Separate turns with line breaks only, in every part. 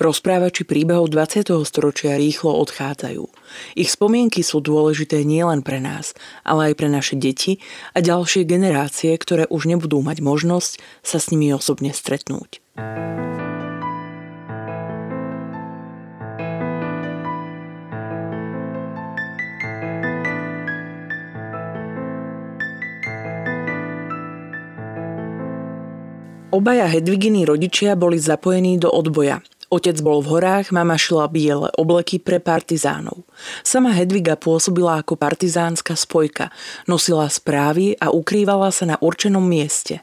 Rozprávači príbehov 20. storočia rýchlo odchádzajú. Ich spomienky sú dôležité nielen pre nás, ale aj pre naše deti a ďalšie generácie, ktoré už nebudú mať možnosť sa s nimi osobne stretnúť. Obaja Hedviginy rodičia boli zapojení do odboja. Otec bol v horách, mama šila biele obleky pre partizánov. Sama Hedviga pôsobila ako partizánska spojka, nosila správy a ukrývala sa na určenom mieste.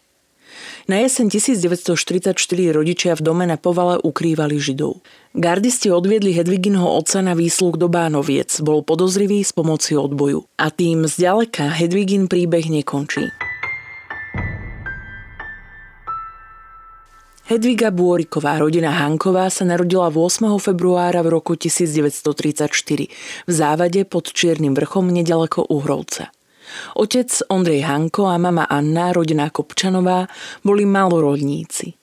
Na jeseň 1944 rodičia v dome na povale ukrývali Židov. Gardisti odviedli Hedviginho otca na výsluh do Bánoviec, bol podozrivý z pomoci odboju. A tým zďaleka Hedvigin príbeh nekončí. Hedviga Bôriková, rodina Hanková, sa narodila 8. februára v roku 1934 v závade pod Čiernym vrchom nedaleko Uhrovca. Otec Ondrej Hanko a mama Anna, rodina Kopčanová, boli malorodníci.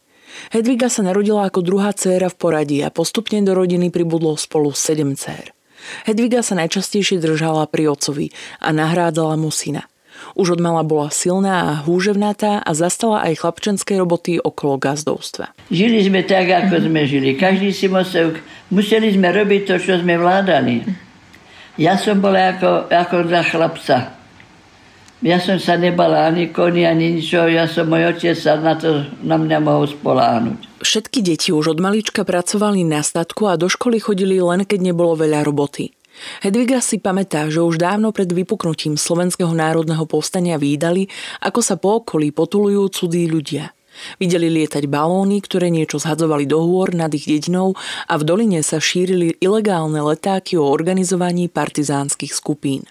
Hedviga sa narodila ako druhá dcéra v poradí a postupne do rodiny pribudlo spolu sedem dcér. Hedviga sa najčastejšie držala pri ocovi a nahrádzala mu syna – už od mala bola silná a húževnatá a zastala aj chlapčenské roboty okolo gazdovstva.
Žili sme tak, ako sme žili. Každý si musel, museli sme robiť to, čo sme vládali. Ja som bola ako, ako za chlapca. Ja som sa nebala ani koni, ani ničo. Ja som môj otec sa na to na mňa mohol spoláhnuť.
Všetky deti už od malička pracovali na statku a do školy chodili len keď nebolo veľa roboty. Hedviga si pamätá, že už dávno pred vypuknutím Slovenského národného povstania výdali, ako sa po okolí potulujú cudzí ľudia. Videli lietať balóny, ktoré niečo zhadzovali do hôr nad ich dedinou a v doline sa šírili ilegálne letáky o organizovaní partizánskych skupín.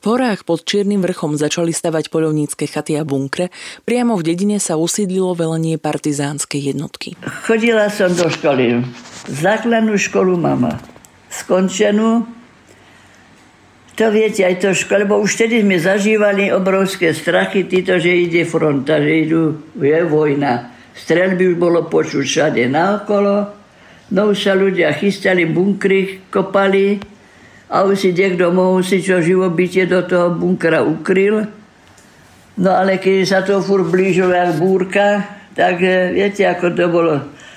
V horách pod Čiernym vrchom začali stavať poľovnícke chaty a bunkre, priamo v dedine sa usídlilo velenie partizánskej jednotky.
Chodila som do školy. Základnú školu mama skončenú. To viete, aj škole, lebo už vtedy sme zažívali obrovské strachy, títo, že ide fronta, že idú, je vojna. Strelby už bolo počuť všade naokolo. No už sa ľudia chystali, bunkry kopali a už si niekto mohol si čo živobytie do toho bunkra ukryl. No ale keď sa to fur blížilo jak búrka, tak eh, viete, ako to bolo.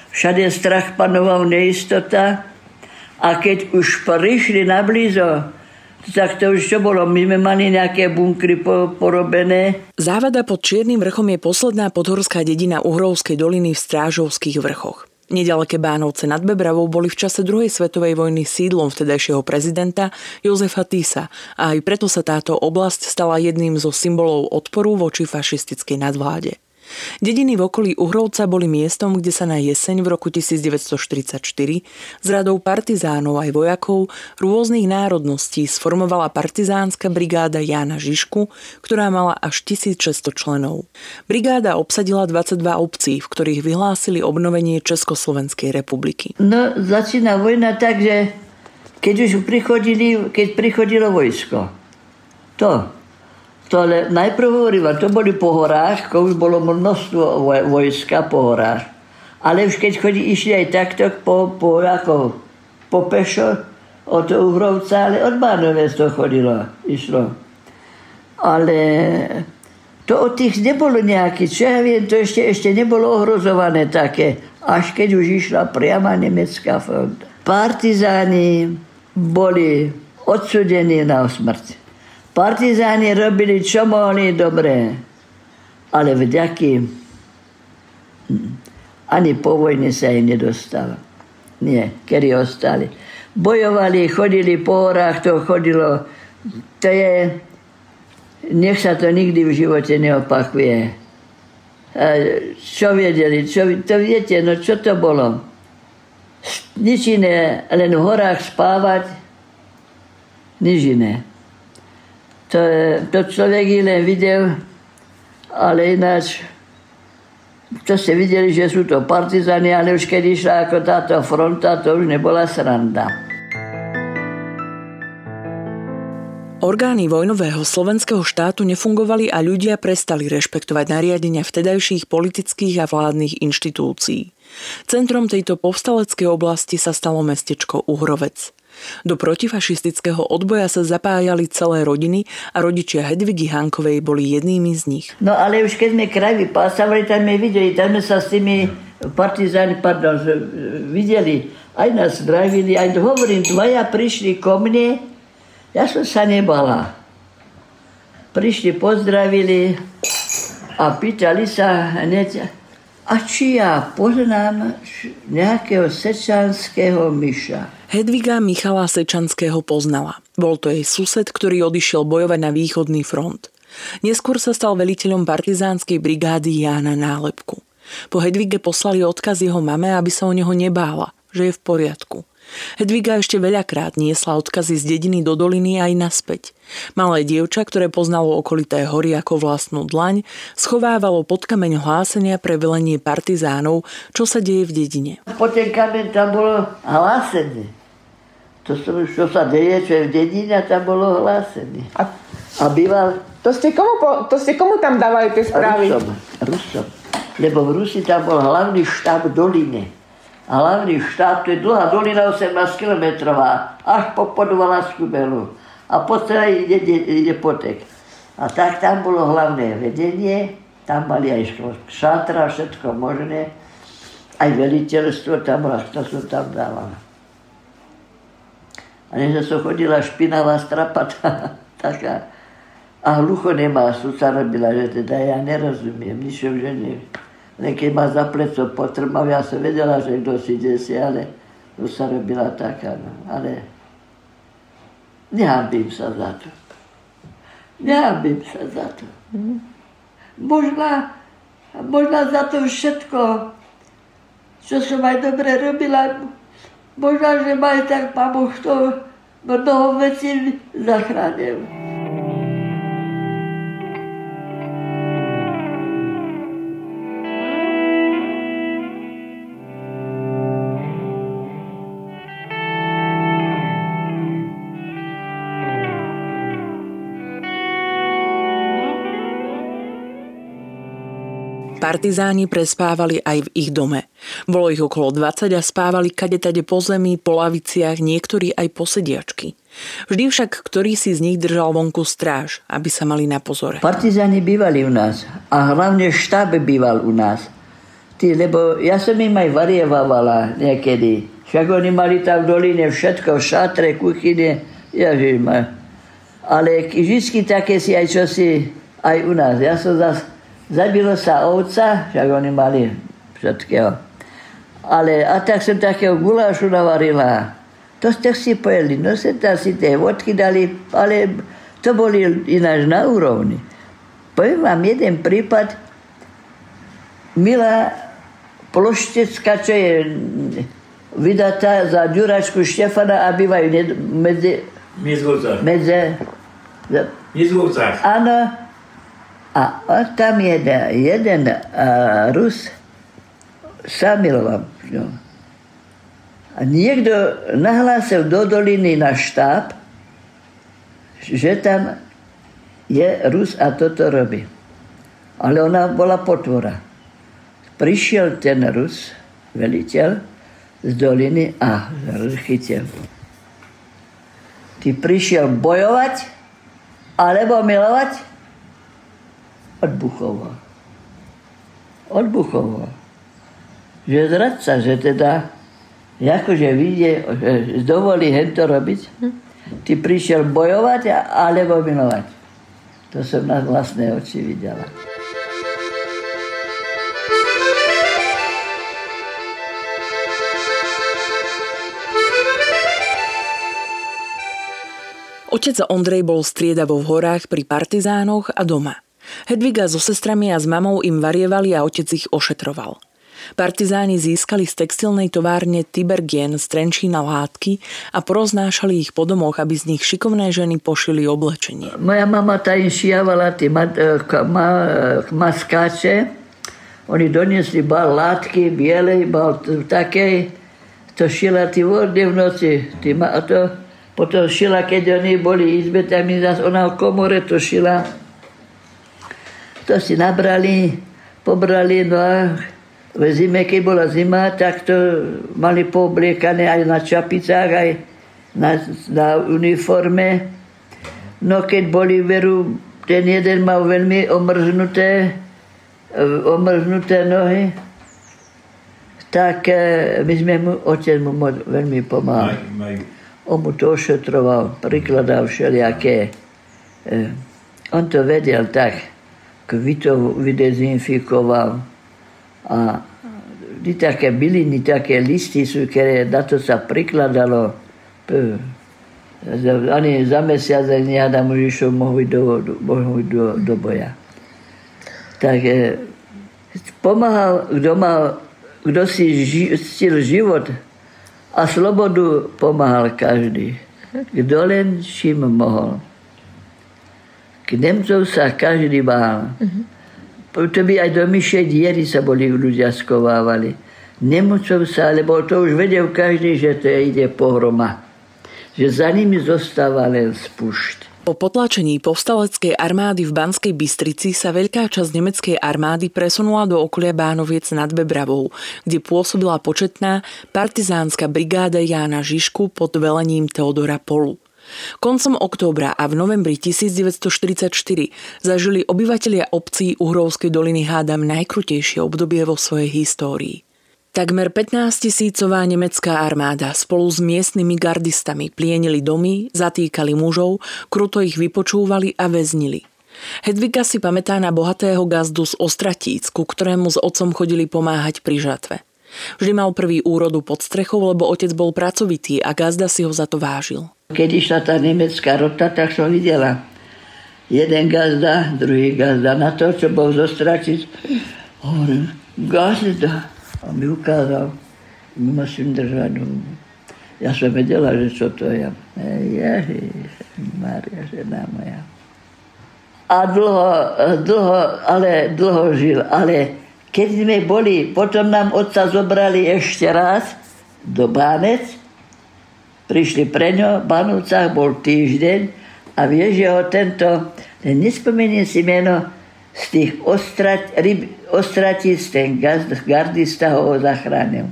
Všade strach panoval, neistota. A keď už prišli na blízo, tak to už čo bolo? My sme mali nejaké bunkry po, porobené.
Závada pod Čiernym vrchom je posledná podhorská dedina Uhrovskej doliny v Strážovských vrchoch. Nedaleké Bánovce nad Bebravou boli v čase druhej svetovej vojny sídlom vtedajšieho prezidenta Jozefa Tisa a aj preto sa táto oblasť stala jedným zo symbolov odporu voči fašistickej nadvláde. Dediny v okolí Uhrovca boli miestom, kde sa na jeseň v roku 1944 z radou partizánov aj vojakov rôznych národností sformovala partizánska brigáda Jána Žižku, ktorá mala až 1600 členov. Brigáda obsadila 22 obcí, v ktorých vyhlásili obnovenie Československej republiky.
No, začína vojna tak, že keď už prichodili, keď prichodilo vojsko, to to ale najprv hovorím, to boli po horách, už bolo množstvo vojska po horách. Ale už keď chodí, išli aj takto po, po, ako, po pešo od Uhrovca, ale od Bánovec to chodilo, išlo. Ale to od tých nebolo nejaký, čo ja viem, to ešte, ešte nebolo ohrozované také, až keď už išla priama nemecká fronta. Partizáni boli odsudení na smrť. Partizáni robili, čo mohli dobre. Ale vďaky ani po vojne sa im nedostalo. Nie, kedy ostali. Bojovali, chodili po horách, to chodilo. To je, nech sa to nikdy v živote neopakuje. A čo vedeli, čo, to viete, no čo to bolo? Nič iné, len v horách spávať, nič iné. To, to človek len videl, ale ináč to ste videli, že sú to partizani, ale už keď išla ako táto fronta, to už nebola sranda.
Orgány vojnového slovenského štátu nefungovali a ľudia prestali rešpektovať nariadenia vtedajších politických a vládnych inštitúcií. Centrom tejto povstaleckej oblasti sa stalo mestečko Uhrovec. Do protifašistického odboja sa zapájali celé rodiny a rodičia Hedvigy Hankovej boli jednými z nich.
No ale už keď sme kraj vypásavali, tam sme videli, tam sme sa s tými partizáni, pardon, videli, aj nás zdravili, aj hovorím, dvaja prišli ko mne, ja som sa nebala. Prišli, pozdravili a pýtali sa hneď, a či ja poznám nejakého sečanského myša.
Hedviga Michala Sečanského poznala. Bol to jej sused, ktorý odišiel bojovať na východný front. Neskôr sa stal veliteľom partizánskej brigády Jána Nálepku. Po Hedvige poslali odkaz jeho mame, aby sa o neho nebála, že je v poriadku. Hedviga ešte veľakrát niesla odkazy z dediny do doliny aj naspäť. Malé dievča, ktoré poznalo okolité hory ako vlastnú dlaň, schovávalo pod kameň hlásenia pre velenie partizánov, čo sa deje v dedine.
Po ten kameň tam bolo hlásenie. To, čo sa deje, čo je v dedine, tam bolo hlásenie. A, a býval...
To ste, komu, to ste komu tam dávali tie správy?
Rusom. Rusom. Lebo v Rusi tam bol hlavný štáb doline a hlavný štát, to je dlhá dolina 18 km, až po podvalasku belu. A po celé ide, ide, ide potek. A tak tam bolo hlavné vedenie, tam mali aj šátra, všetko možné. Aj veliteľstvo tam to som tam dával. A než som chodila špinavá strapata, taká. A hlucho nemá, sa robila, že teda ja nerozumiem, nič už neviem. Len keď ma za pleco potrmal, ja som vedela, že kto si desi, ale sa robila taká, no. ale nehambím sa za to. Nehambím sa za to. Možná, možná za to všetko, čo som aj dobre robila, možná, že ma aj tak Pán Boh to mnoho vecí zachránil.
Partizáni prespávali aj v ich dome. Bolo ich okolo 20 a spávali kadetade po zemi, po laviciach, niektorí aj po sediačky. Vždy však ktorý si z nich držal vonku stráž, aby sa mali na pozore.
Partizáni bývali u nás a hlavne štáb býval u nás. Ty, lebo ja som im aj varievala niekedy. Však oni mali tam v doline všetko, šatre, kuchyne, ježišma. Ale vždy také si aj čosi aj u nás. Ja som zase Zabilo sa ovca, však oni mali všetkého. Ale a tak som takého gulášu navarila. To ste si pojeli, no sa tam si tie vodky dali, ale to boli ináč na úrovni. Poviem vám jeden prípad. Milá Ploštecka, čo je vydatá za Ďuračku Štefana a bývajú medzi...
Mizgovcach.
Medzi...
Mizgovcach.
Áno, a tam jeden, jeden a, Rus sa miloval. No. A niekto nahlásil do doliny na štáb, že tam je Rus a toto robí. Ale ona bola potvora. Prišiel ten Rus, veliteľ, z doliny a chytil. Ty prišiel bojovať alebo milovať? Odbuchoval. Odbuchoval. Že zradca, že teda akože vidie, že dovolí hento robiť, ty prišiel bojovať alebo milovať. To som na vlastné oči videla.
Otec Ondrej bol striedavo v horách pri partizánoch a doma. Hedviga so sestrami a s mamou im varievali a otec ich ošetroval. Partizáni získali z textilnej továrne Tibergien z Trenčína látky a poroznášali ich po domoch, aby z nich šikovné ženy pošili oblečenie.
Moja mama ta im šiavala tie ma, e, ma, e, maskáče. Oni doniesli bal látky, bielej, bal takej. To šila tí vodne v noci. Tí ma, to, potom šila, keď oni boli izbe, zase ona v komore to šila. To si nabrali, pobrali, no a v zime, keď bola zima, tak to mali poobliekané aj na čapicách, aj na, na uniforme. No keď boli veru, ten jeden mal veľmi omrznuté, omrznuté nohy, tak eh, my sme mu, otec mu veľmi pomáhal. On mu to ošetroval, prikladal všelijaké. Eh, on to vedel tak, kvitov vydezinfikoval a ni také byliny, také listy sú, ktoré na to sa prikladalo. Ani za mesiac nehádam už išlo mohli do, mohli do, do boja. Tak e, pomáhal, kto mal, kto si ži, stil život a slobodu pomáhal každý. Kto len čím mohol. K Nemcov sa každý bál. Mm-hmm to by aj do myšej diery sa boli ľudia skovávali. Nemucov sa, lebo to už vedel každý, že to ide pohroma. Že za nimi zostáva len spúšť.
Po potlačení povstaleckej armády v Banskej Bystrici sa veľká časť nemeckej armády presunula do okolia Bánoviec nad Bebravou, kde pôsobila početná partizánska brigáda Jána Žižku pod velením Teodora Polu. Koncom októbra a v novembri 1944 zažili obyvatelia obcí Uhrovskej doliny hádam najkrutejšie obdobie vo svojej histórii. Takmer 15 tisícová nemecká armáda spolu s miestnymi gardistami plienili domy, zatýkali mužov, kruto ich vypočúvali a väznili. Hedvika si pamätá na bohatého gazdu z Ostratíc, ku ktorému s otcom chodili pomáhať pri žatve. Vždy mal prvý úrodu pod strechou, lebo otec bol pracovitý a gazda si ho za to vážil.
Keď išla tá nemecká rota, tak som videla jeden gazda, druhý gazda na to, čo bol zo Stračic. Hovorím, gazda. A mi ukázal, musím držať Ja som vedela, že čo to je. Ježiš, Maria, žena moja. A dlho, dlho, ale dlho žil. Ale keď sme boli, potom nám otca zobrali ešte raz do Bánec prišli pre ňo, v Banovcách bol týždeň a vieš, že ho tento, nespomeniem si meno, z tých ostrat, ryb, ostratíc, ten gardista ho zachránil.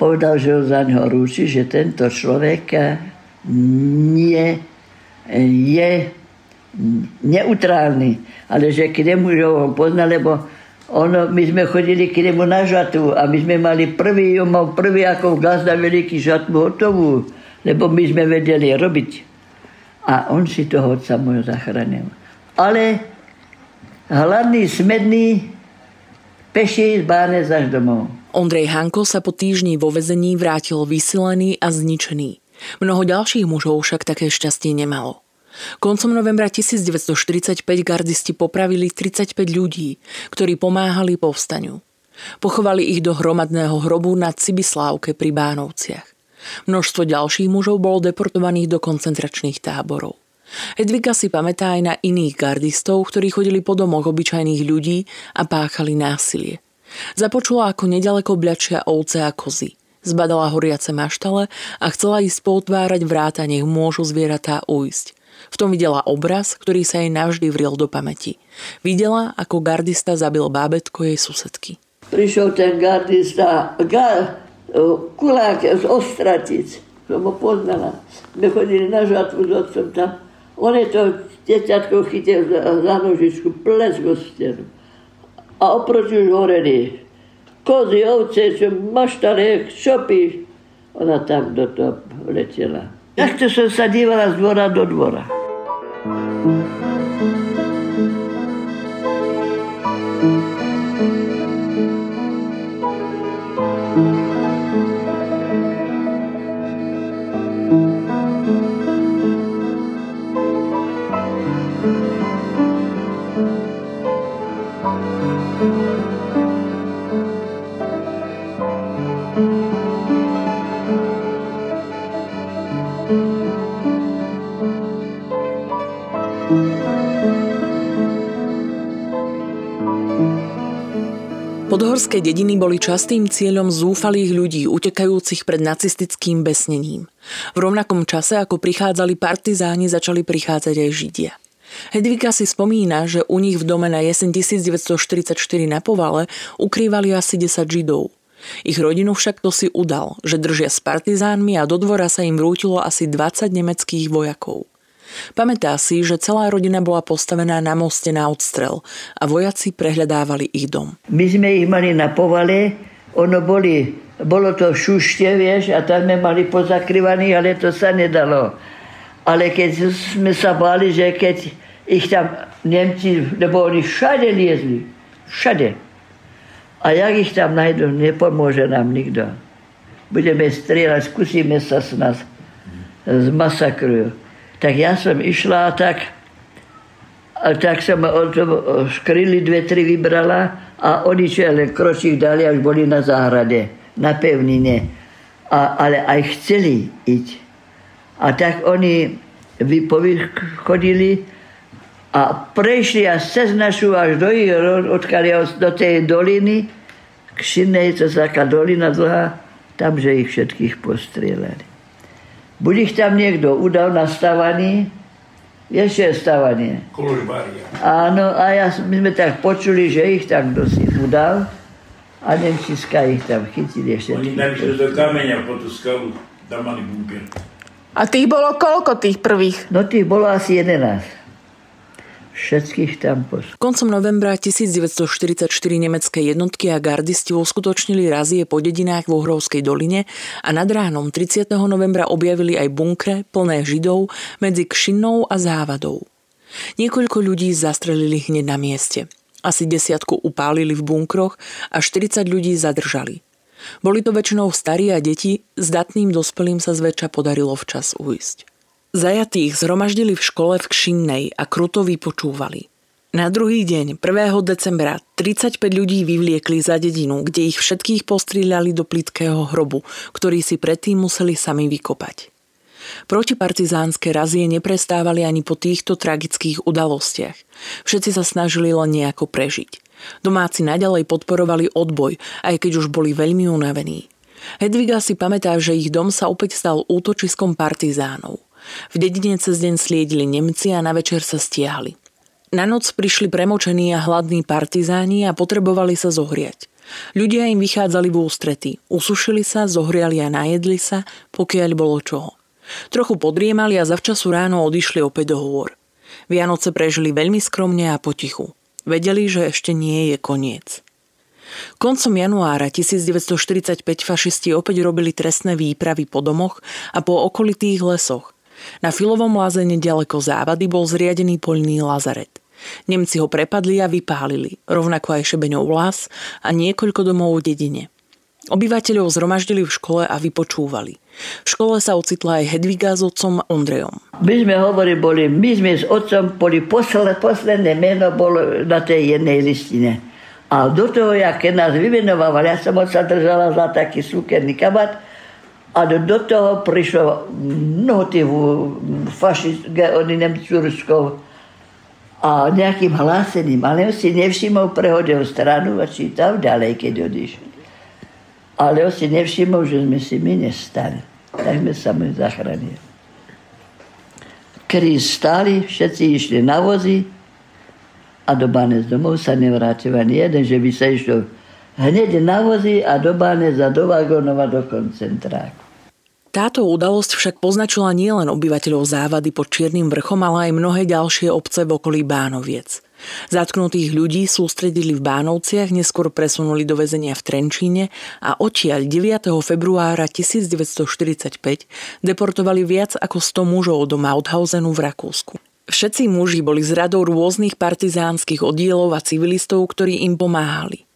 Povedal, že ho za ňo rúči, že tento človek nie je neutrálny, ale že keď mu ho pozná, lebo ono, my sme chodili k nemu na žatu a my sme mali prvý, on mal prvý ako gazda veľký žatvu hotovú lebo my sme vedeli robiť. A on si toho otca môjho zachránil. Ale hladný, smedný, peši z Bánec až domov.
Ondrej Hanko sa po týždni vo vezení vrátil vysilený a zničený. Mnoho ďalších mužov však také šťastie nemalo. Koncom novembra 1945 gardisti popravili 35 ľudí, ktorí pomáhali povstaniu. Pochovali ich do hromadného hrobu na Cibislávke pri Bánovciach. Množstvo ďalších mužov bolo deportovaných do koncentračných táborov. Edvika si pamätá aj na iných gardistov, ktorí chodili po domoch obyčajných ľudí a páchali násilie. Započula, ako nedaleko bľačia ovce a kozy. Zbadala horiace maštale a chcela ísť poutvárať vráta, nech môžu zvieratá ujsť. V tom videla obraz, ktorý sa jej navždy vril do pamäti. Videla, ako gardista zabil bábetko jej susedky.
Prišiel ten gardista, gar, kulák z Ostratic, som ho poznala. My chodili na žatvu s otcom tam. On je to deťatko chytil za, za nožičku, ples go stenu. A oproti už horený. Kozy, ovce, čo maštale, píš? Ona tam do toho letela. Takto som sa dívala z dvora do dvora.
Podhorské dediny boli častým cieľom zúfalých ľudí utekajúcich pred nacistickým besnením. V rovnakom čase, ako prichádzali partizáni, začali prichádzať aj Židia. Hedvika si spomína, že u nich v dome na jeseň 1944 na Povale ukrývali asi 10 Židov. Ich rodinu však to si udal, že držia s partizánmi a do dvora sa im vrútilo asi 20 nemeckých vojakov. Pamätá si, že celá rodina bola postavená na moste na odstrel a vojaci prehľadávali ich dom.
My sme ich mali na povale, ono boli, bolo to šušte, vieš, a tam sme mali pozakryvaní, ale to sa nedalo. Ale keď sme sa báli, že keď ich tam Nemci, lebo oni všade liezli, všade. A jak ich tam nájdu, nepomôže nám nikto. Budeme strieľať, skúsime sa s nás zmasakrujú tak ja som išla a tak, a tak som od škrily dve, tri vybrala a oni čo len kročík dali a už boli na záhrade, na pevnine. A, ale aj chceli ísť. A tak oni chodili a prešli až cez našu až do odkiaľ do tej doliny, k Šinnej, to taká dolina dlhá, tam, že ich všetkých postrieľali. Buď ich tam niekto udal na stavaní, ešte je stavanie. Áno, a ja, my sme tak počuli, že ich tam kto si udal a Nemčíska ich tam chytili ešte.
Oni tam išli do kameňa po tú skalu, tam mali bunker.
A tých bolo koľko tých prvých?
No tých bolo asi 11 všetkých tam poslali.
Koncom novembra 1944 nemecké jednotky a gardisti uskutočnili razie po dedinách v Uhrovskej doline a nad ránom 30. novembra objavili aj bunkre plné židov medzi Kšinnou a Závadou. Niekoľko ľudí zastrelili hneď na mieste. Asi desiatku upálili v bunkroch a 40 ľudí zadržali. Boli to väčšinou starí a deti, zdatným dospelým sa zväčša podarilo včas ujsť. Zajatých zhromaždili v škole v Kšinnej a kruto vypočúvali. Na druhý deň, 1. decembra, 35 ľudí vyvliekli za dedinu, kde ich všetkých postrieľali do plitkého hrobu, ktorý si predtým museli sami vykopať. Protipartizánske razie neprestávali ani po týchto tragických udalostiach. Všetci sa snažili len nejako prežiť. Domáci naďalej podporovali odboj, aj keď už boli veľmi unavení. Hedviga si pamätá, že ich dom sa opäť stal útočiskom partizánov. V dedine cez deň sliedili Nemci a na večer sa stiahli. Na noc prišli premočení a hladní partizáni a potrebovali sa zohriať. Ľudia im vychádzali v ústrety, usušili sa, zohriali a najedli sa, pokiaľ bolo čoho. Trochu podriemali a zavčasu ráno odišli opäť do hôr. Vianoce prežili veľmi skromne a potichu. Vedeli, že ešte nie je koniec. Koncom januára 1945 fašisti opäť robili trestné výpravy po domoch a po okolitých lesoch. Na Filovom láze nedaleko závady bol zriadený poľný lazaret. Nemci ho prepadli a vypálili, rovnako aj Šebeňov las a niekoľko domov v dedine. Obyvateľov zhromaždili v škole a vypočúvali. V škole sa ocitla aj Hedviga s otcom Ondrejom.
My sme hovorili, boli, my sme s otcom boli posledné, posledné meno bolo na tej jednej listine. A do toho, ja keď nás vymenovali, ja som sa držala za taký súkerný kabát, a do, toho prišlo mnoho tých fašistov, oni Nemci Ruskov a nejakým hlásením, ale on si nevšimol, prehodil stranu a čítal ďalej, keď odišiel. Ale on si nevšimol, že sme si my nestali. Tak sme sa my zachránili. Kedy stali, všetci išli na vozy a do Banec domov sa nevrátil ani jeden, že by sa išlo hneď na vozy a do Banec a do vagónov a do koncentráku.
Táto udalosť však poznačila nielen obyvateľov závady pod Čiernym vrchom, ale aj mnohé ďalšie obce v okolí Bánoviec. Zatknutých ľudí sústredili v Bánovciach, neskôr presunuli do väzenia v Trenčíne a odtiaľ 9. februára 1945 deportovali viac ako 100 mužov do Mauthausenu v Rakúsku. Všetci muži boli z radou rôznych partizánskych oddielov a civilistov, ktorí im pomáhali.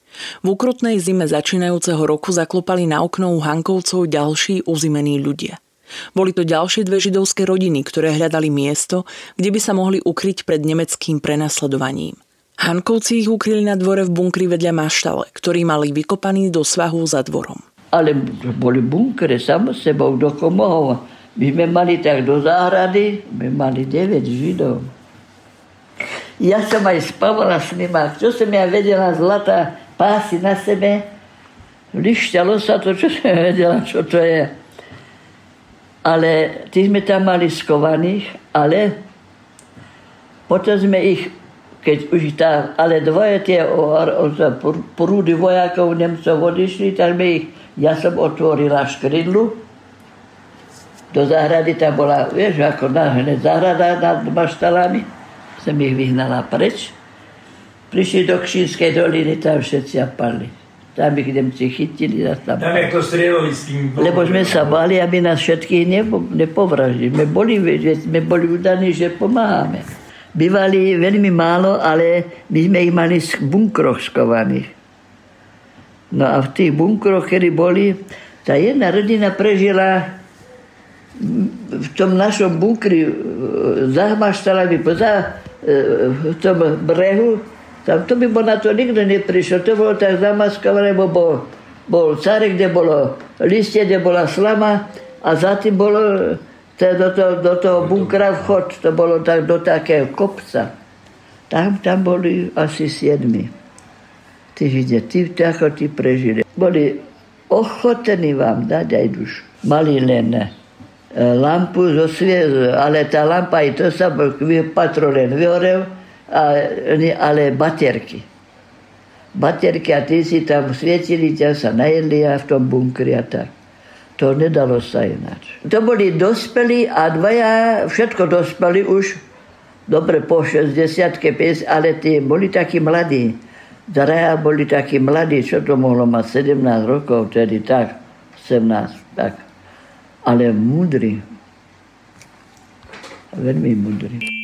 V ukrutnej zime začínajúceho roku zaklopali na okno u Hankovcov ďalší uzimení ľudia. Boli to ďalšie dve židovské rodiny, ktoré hľadali miesto, kde by sa mohli ukryť pred nemeckým prenasledovaním. Hankovci ich ukryli na dvore v bunkri vedľa maštale, ktorý mali vykopaný do svahu za dvorom.
Ale boli bunkre samo sebou, kto mohol. My sme mali tak do záhrady, my mali 9 židov. Ja som aj spavala s nima, čo som ja vedela, zlatá pásy na sebe, lišťalo sa to, čo som vedela, čo to je. Ale tí sme tam mali skovaných, ale potom sme ich, keď už tá, ale dvoje tie prúdy vojakov Nemcov odišli, tak sme ich, ja som otvorila škridlu, do záhrady tam bola, vieš, ako na, hneď záhrada nad maštalami. Som ich vyhnala preč. Prišli do Kšínskej doliny, tam všetci padli. Tam ich Nemci chytili.
Tam, tam ako strieľali s tým...
Lebo sme sa bali, aby nás všetkých nepo, nepovraždili. My boli, sme boli udaní, že pomáhame. Bývali veľmi málo, ale my sme ich mali v bunkroch skovaných. No a v tých bunkroch, kedy boli, tá jedna rodina prežila v tom našom bunkri e, za maštalami, za, e, v tom brehu, tam to by bol na to nikto neprišiel. To bolo tak zamaskované, lebo bol, bol carek, kde bolo listie, kde bola slama a za tým bolo to, do, toho, do toho bunkra vchod. To bolo tak do takého kopca. Tam, tam boli asi siedmi. Ty židia, ty, ako ty prežili. Boli ochotní vám dať aj dušu. Mali len lampu zo sviezu, ale tá lampa aj to sa patrolen vyhorel, ale baterky. Baterky a tí si tam svietili, ťa sa najedli a v tom bunkri a tak. To nedalo sa ináč. To boli dospelí a dvaja, všetko dospeli už, dobre po 60 50 ale tí boli takí mladí. Zaraja boli takí mladí, čo to mohlo mať 17 rokov, tedy tak, 17, tak ale múdry. Veľmi múdry.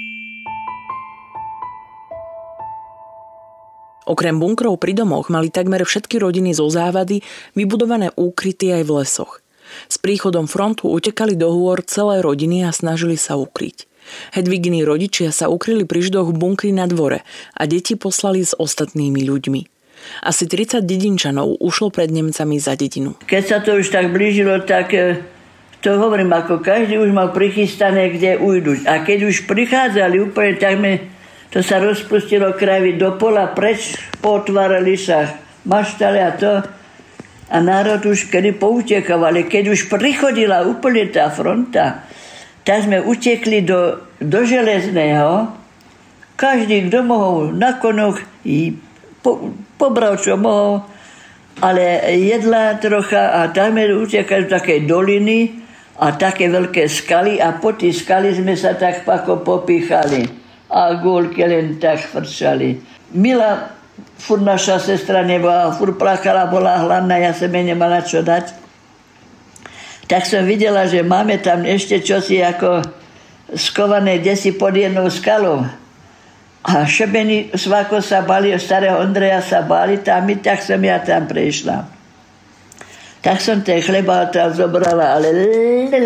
Okrem bunkrov pri domoch mali takmer všetky rodiny zo závady vybudované úkryty aj v lesoch. S príchodom frontu utekali do hôr celé rodiny a snažili sa ukryť. Hedviginy rodičia sa ukryli pri v bunkri na dvore a deti poslali s ostatnými ľuďmi. Asi 30 dedinčanov ušlo pred Nemcami za dedinu.
Keď sa to už tak blížilo, tak eh, to hovorím, ako každý už mal prichystané, kde ujdu. A keď už prichádzali úplne, tak me, to sa rozpustilo kravy do pola, preč potvárali sa maštale a to. A národ už kedy poutekal, ale keď už prichodila úplne tá fronta, tak sme utekli do, do železného. Každý, kto mohol, na konoch i po, pobral, čo mohol, ale jedla trocha a tam sme utekali do takej doliny, a také veľké skaly a po tých skaly sme sa tak ako popíchali a gulky len tak frčali. Mila, fur naša sestra nebola, fur plakala, bola hladná, ja som jej nemala čo dať. Tak som videla, že máme tam ešte čosi ako skované desi pod jednou skalou. A šebení svako sa bali, starého Ondreja sa bali tam, tak som ja tam prešla. Tak som tie chleba tam zobrala, ale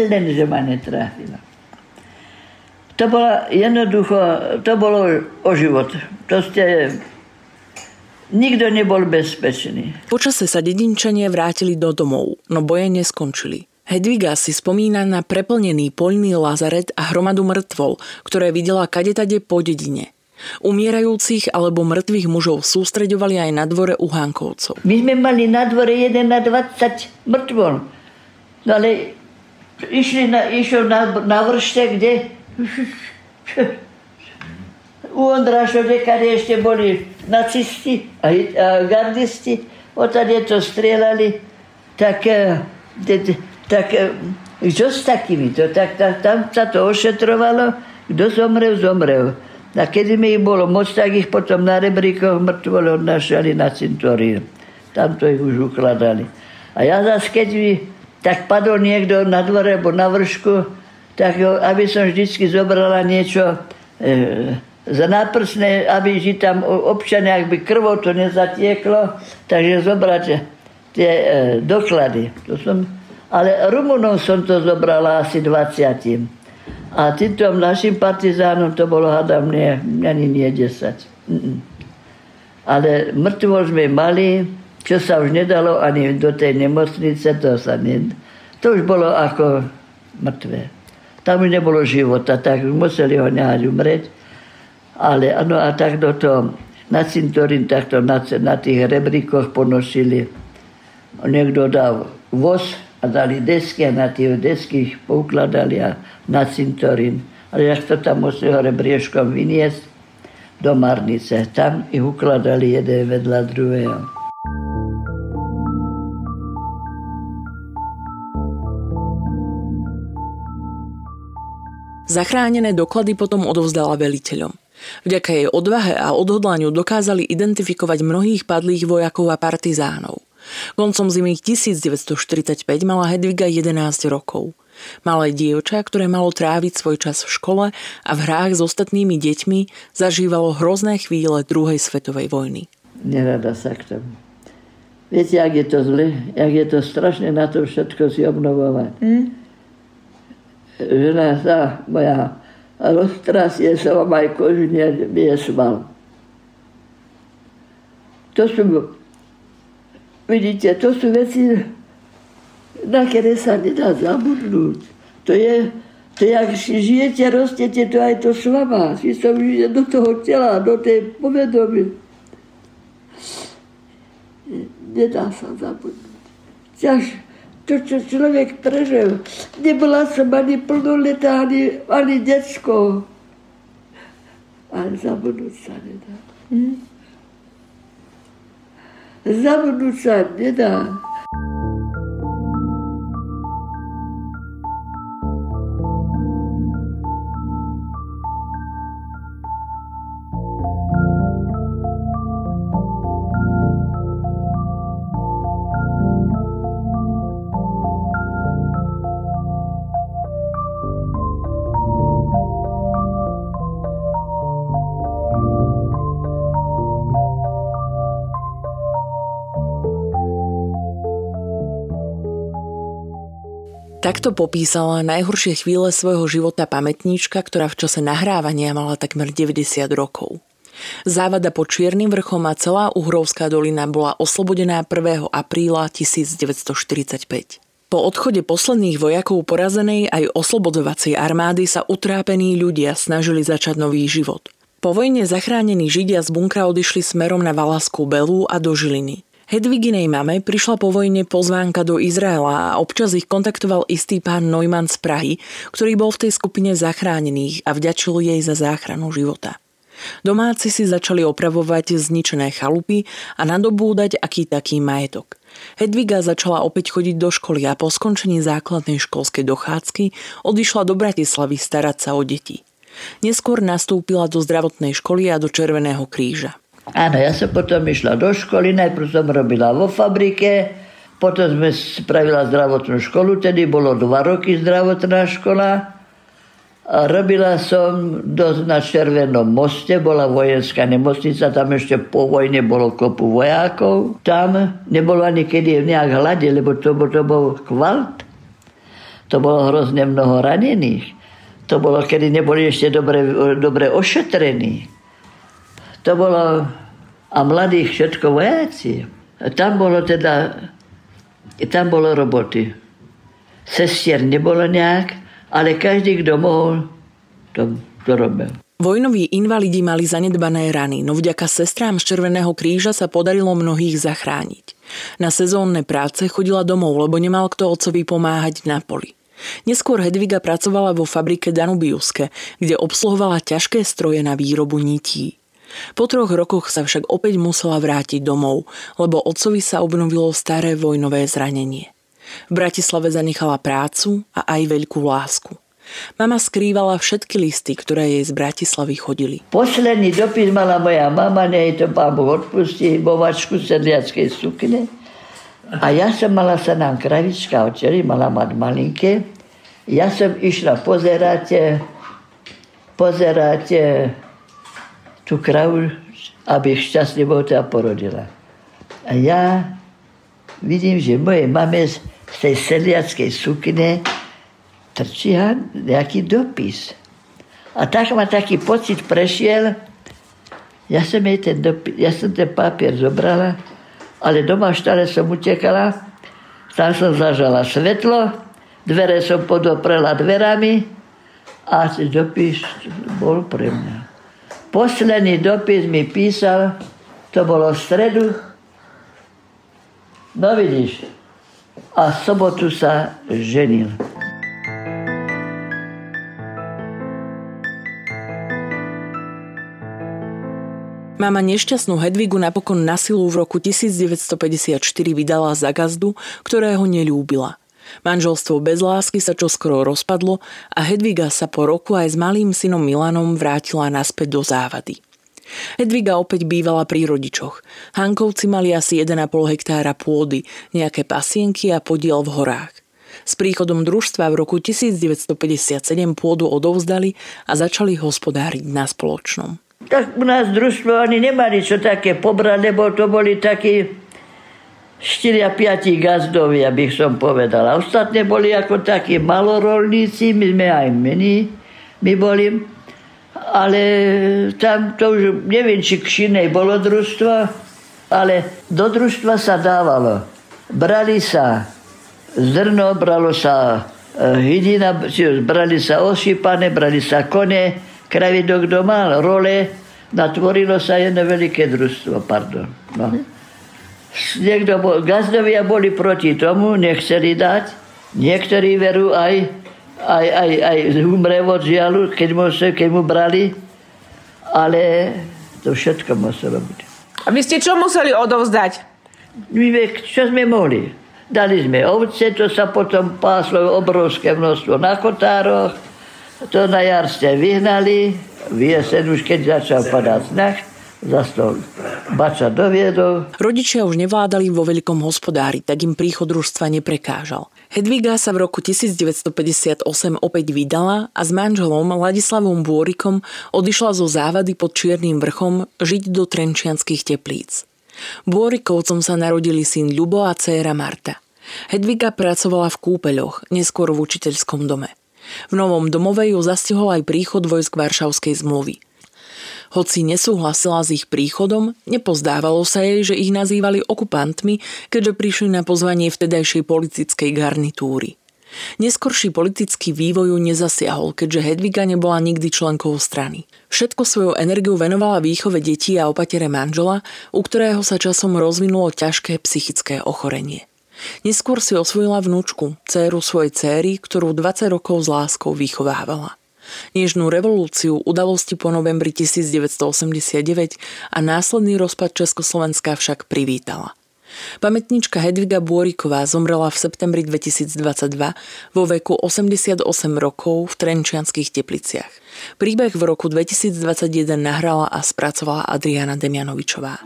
len, že ma netrafila. To bolo jednoducho, to bolo o život. To ste... Nikto nebol bezpečný.
Počase sa dedinčania vrátili do domov, no boje neskončili. Hedviga si spomína na preplnený poľný lazaret a hromadu mŕtvol, ktoré videla kadetade po dedine. Umierajúcich alebo mŕtvych mužov sústreďovali aj na dvore u Hankovcov.
My sme mali na dvore 1 na 20 mŕtvol. No ale išli na, išiel na, na vršte, kde u Ondrášov, kde ešte boli nacisti a, gardisti, odtade to strieľali, tak, eh, tak čo s takými? To, tak, tak, tam sa to ošetrovalo, kto zomrel, zomrel. A keď mi ich bolo moc, tak ich potom na rebríkoch mŕtvole odnášali na cintorín. Tam to ich už ukladali. A ja zase, keď mi tak padol niekto na dvore alebo na vršku, tak aby som vždycky zobrala niečo e, za náprsné, aby ži tam občania, ak by krvou to nezatieklo, takže zobrať tie e, doklady. To som, ale Rumunov som to zobrala asi 20. A týmto našim partizánom to bolo, hádam, nie, ani nie 10. Mm-mm. Ale mŕtvo sme mali, čo sa už nedalo ani do tej nemocnice, to sa ne... To už bolo ako mŕtve. Tam nebolo života, tak museli ho nehať umrieť. Ale ano, a tak do toho na cintorín takto na, na tých rebríkoch ponosili. Niekto dal voz a dali desky a na tie desky ich poukladali a na cintorín. Ale jak to tam museli hore briežkom vyniesť do Marnice. Tam ich ukladali jeden vedľa druhého.
Zachránené doklady potom odovzdala veliteľom. Vďaka jej odvahe a odhodlaniu dokázali identifikovať mnohých padlých vojakov a partizánov. Koncom zimy 1945 mala Hedviga 11 rokov. Malé dievča, ktoré malo tráviť svoj čas v škole a v hrách s ostatnými deťmi, zažívalo hrozné chvíle druhej svetovej vojny.
Nerada sa k tomu. Viete, jak je to zle? Jak je to strašne na to všetko si obnovovať. Mm? Žena moja roztrasie sa vám aj kožne miesval. To sú, vidíte, to sú veci, na ktoré sa nedá zabudnúť. To je, to je, ak si žijete, rostete, to aj to s vama. Si sa žije do toho tela, do tej povedomy. Nedá sa zabudnúť. Ťažko to, čo človek prežil. Nebola som ani plnoletá, ani, ani detsko. Ale zabudnúť sa nedá. Hm? Zabudnúť sa nedá.
Takto popísala najhoršie chvíle svojho života pamätníčka, ktorá v čase nahrávania mala takmer 90 rokov. Závada pod Čiernym vrchom a celá Uhrovská dolina bola oslobodená 1. apríla 1945. Po odchode posledných vojakov porazenej aj oslobodovacej armády sa utrápení ľudia snažili začať nový život. Po vojne zachránení Židia z bunkra odišli smerom na Valaskú Belu a do Žiliny. Hedviginej mame prišla po vojne pozvánka do Izraela a občas ich kontaktoval istý pán Neumann z Prahy, ktorý bol v tej skupine zachránených a vďačil jej za záchranu života. Domáci si začali opravovať zničené chalupy a nadobúdať aký taký majetok. Hedviga začala opäť chodiť do školy a po skončení základnej školskej dochádzky odišla do Bratislavy starať sa o deti. Neskôr nastúpila do zdravotnej školy a do Červeného kríža.
Áno, ja som potom išla do školy, najprv som robila vo fabrike, potom sme spravila zdravotnú školu, tedy bolo dva roky zdravotná škola. A robila som dosť na Červenom moste, bola vojenská nemocnica, tam ešte po vojne bolo kopu vojákov. Tam nebolo ani kedy nejak hľade, lebo to, to bol kvalt. To bolo hrozne mnoho ranených. To bolo, kedy neboli ešte dobre, dobre ošetrení. To bolo a mladých všetko vojaci. Tam bolo teda, tam bolo roboty. Sestier nebolo nejak, ale každý, kto mohol, to, to robil.
Vojnoví invalidi mali zanedbané rany, no vďaka sestrám z Červeného kríža sa podarilo mnohých zachrániť. Na sezónne práce chodila domov, lebo nemal kto otcovi pomáhať na poli. Neskôr Hedviga pracovala vo fabrike Danubiuske, kde obsluhovala ťažké stroje na výrobu nití. Po troch rokoch sa však opäť musela vrátiť domov, lebo otcovi sa obnovilo staré vojnové zranenie. V Bratislave zanechala prácu a aj veľkú lásku. Mama skrývala všetky listy, ktoré jej z Bratislavy chodili.
Posledný dopis mala moja mama, nej to pán Boh odpustí, bovačku sedliackej sukne. A ja som mala sa nám kravička očeli, mala mať malinké. Ja som išla pozerať, pozerať tú kravu, aby šťastlivo teda porodila. A ja vidím, že moje mame z tej seliackej sukne trčí nejaký dopis. A tak ma taký pocit prešiel, ja som, jej ten, dopis, ja som ten papier zobrala, ale doma stále som utekala, tam som zažala svetlo, Dvere som podoprela dverami a dopis bol pre mňa. Posledný dopis mi písal, to bolo v stredu, no vidíš, a v sobotu sa ženil.
Mama nešťastnú Hedvigu napokon na silu v roku 1954 vydala za gazdu, ktorého nelúbila. Manželstvo bez lásky sa čoskoro rozpadlo a Hedviga sa po roku aj s malým synom Milanom vrátila naspäť do závady. Hedviga opäť bývala pri rodičoch. Hankovci mali asi 1,5 hektára pôdy, nejaké pasienky a podiel v horách. S príchodom družstva v roku 1957 pôdu odovzdali a začali hospodáriť na spoločnom.
Tak u nás družstvo ani nemali čo také pobrať, lebo to boli takí 4 a 5 gazdovia, bych som povedal. A ostatné boli ako takí malorolníci, my sme aj mení, my boli. Ale tam to už, neviem, či k Šinej bolo družstvo, ale do družstva sa dávalo. Brali sa zrno, bralo sa e, hydina, brali sa osypané, brali sa kone, kravidok kto mal, role, natvorilo sa jedno veľké družstvo, pardon. No. Niekto bol, gazdovia boli proti tomu, nechceli dať. Niektorí veru aj, aj, aj, aj umre od žialu, keď mu, keď mu brali. Ale to všetko muselo byť.
A vy ste čo museli odovzdať?
My, čo sme mohli. Dali sme ovce, to sa potom páslo obrovské množstvo na kotároch to na jar ste vyhnali, v jesen už keď začal padať sneh, za stôl bača doviedol.
Rodičia už nevládali vo veľkom hospodári, tak im príchod družstva neprekážal. Hedviga sa v roku 1958 opäť vydala a s manželom Ladislavom Bôrikom odišla zo závady pod Čiernym vrchom žiť do Trenčianských teplíc. Bôrikovcom sa narodili syn Ľubo a dcéra Marta. Hedviga pracovala v kúpeľoch, neskôr v učiteľskom dome. V novom domove ju zastihol aj príchod vojsk Varšavskej zmluvy. Hoci nesúhlasila s ich príchodom, nepozdávalo sa jej, že ich nazývali okupantmi, keďže prišli na pozvanie vtedajšej politickej garnitúry. Neskorší politický vývoj ju nezasiahol, keďže Hedviga nebola nikdy členkou strany. Všetko svoju energiu venovala výchove detí a opatere manžela, u ktorého sa časom rozvinulo ťažké psychické ochorenie. Neskôr si osvojila vnúčku, dceru svojej céry, ktorú 20 rokov s láskou vychovávala. Nežnú revolúciu, udalosti po novembri 1989 a následný rozpad Československa však privítala. Pamätnička Hedviga Bôriková zomrela v septembri 2022 vo veku 88 rokov v Trenčianských tepliciach. Príbeh v roku 2021 nahrala a spracovala Adriana Demianovičová.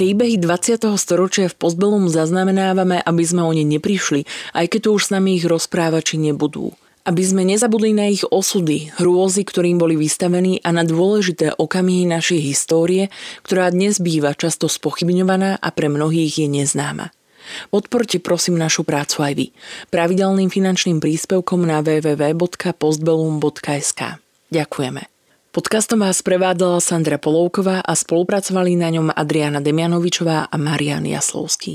Príbehy 20. storočia v Postbelom zaznamenávame, aby sme o ne neprišli, aj keď tu už s nami ich rozprávači nebudú. Aby sme nezabudli na ich osudy, hrôzy, ktorým boli vystavení a na dôležité okamihy našej histórie, ktorá dnes býva často spochybňovaná a pre mnohých je neznáma. Podporte prosím našu prácu aj vy. Pravidelným finančným príspevkom na www.postbellum.sk. Ďakujeme. Podcastom vás prevádzala Sandra Polovková a spolupracovali na ňom Adriana Demianovičová a Marian Jaslovský.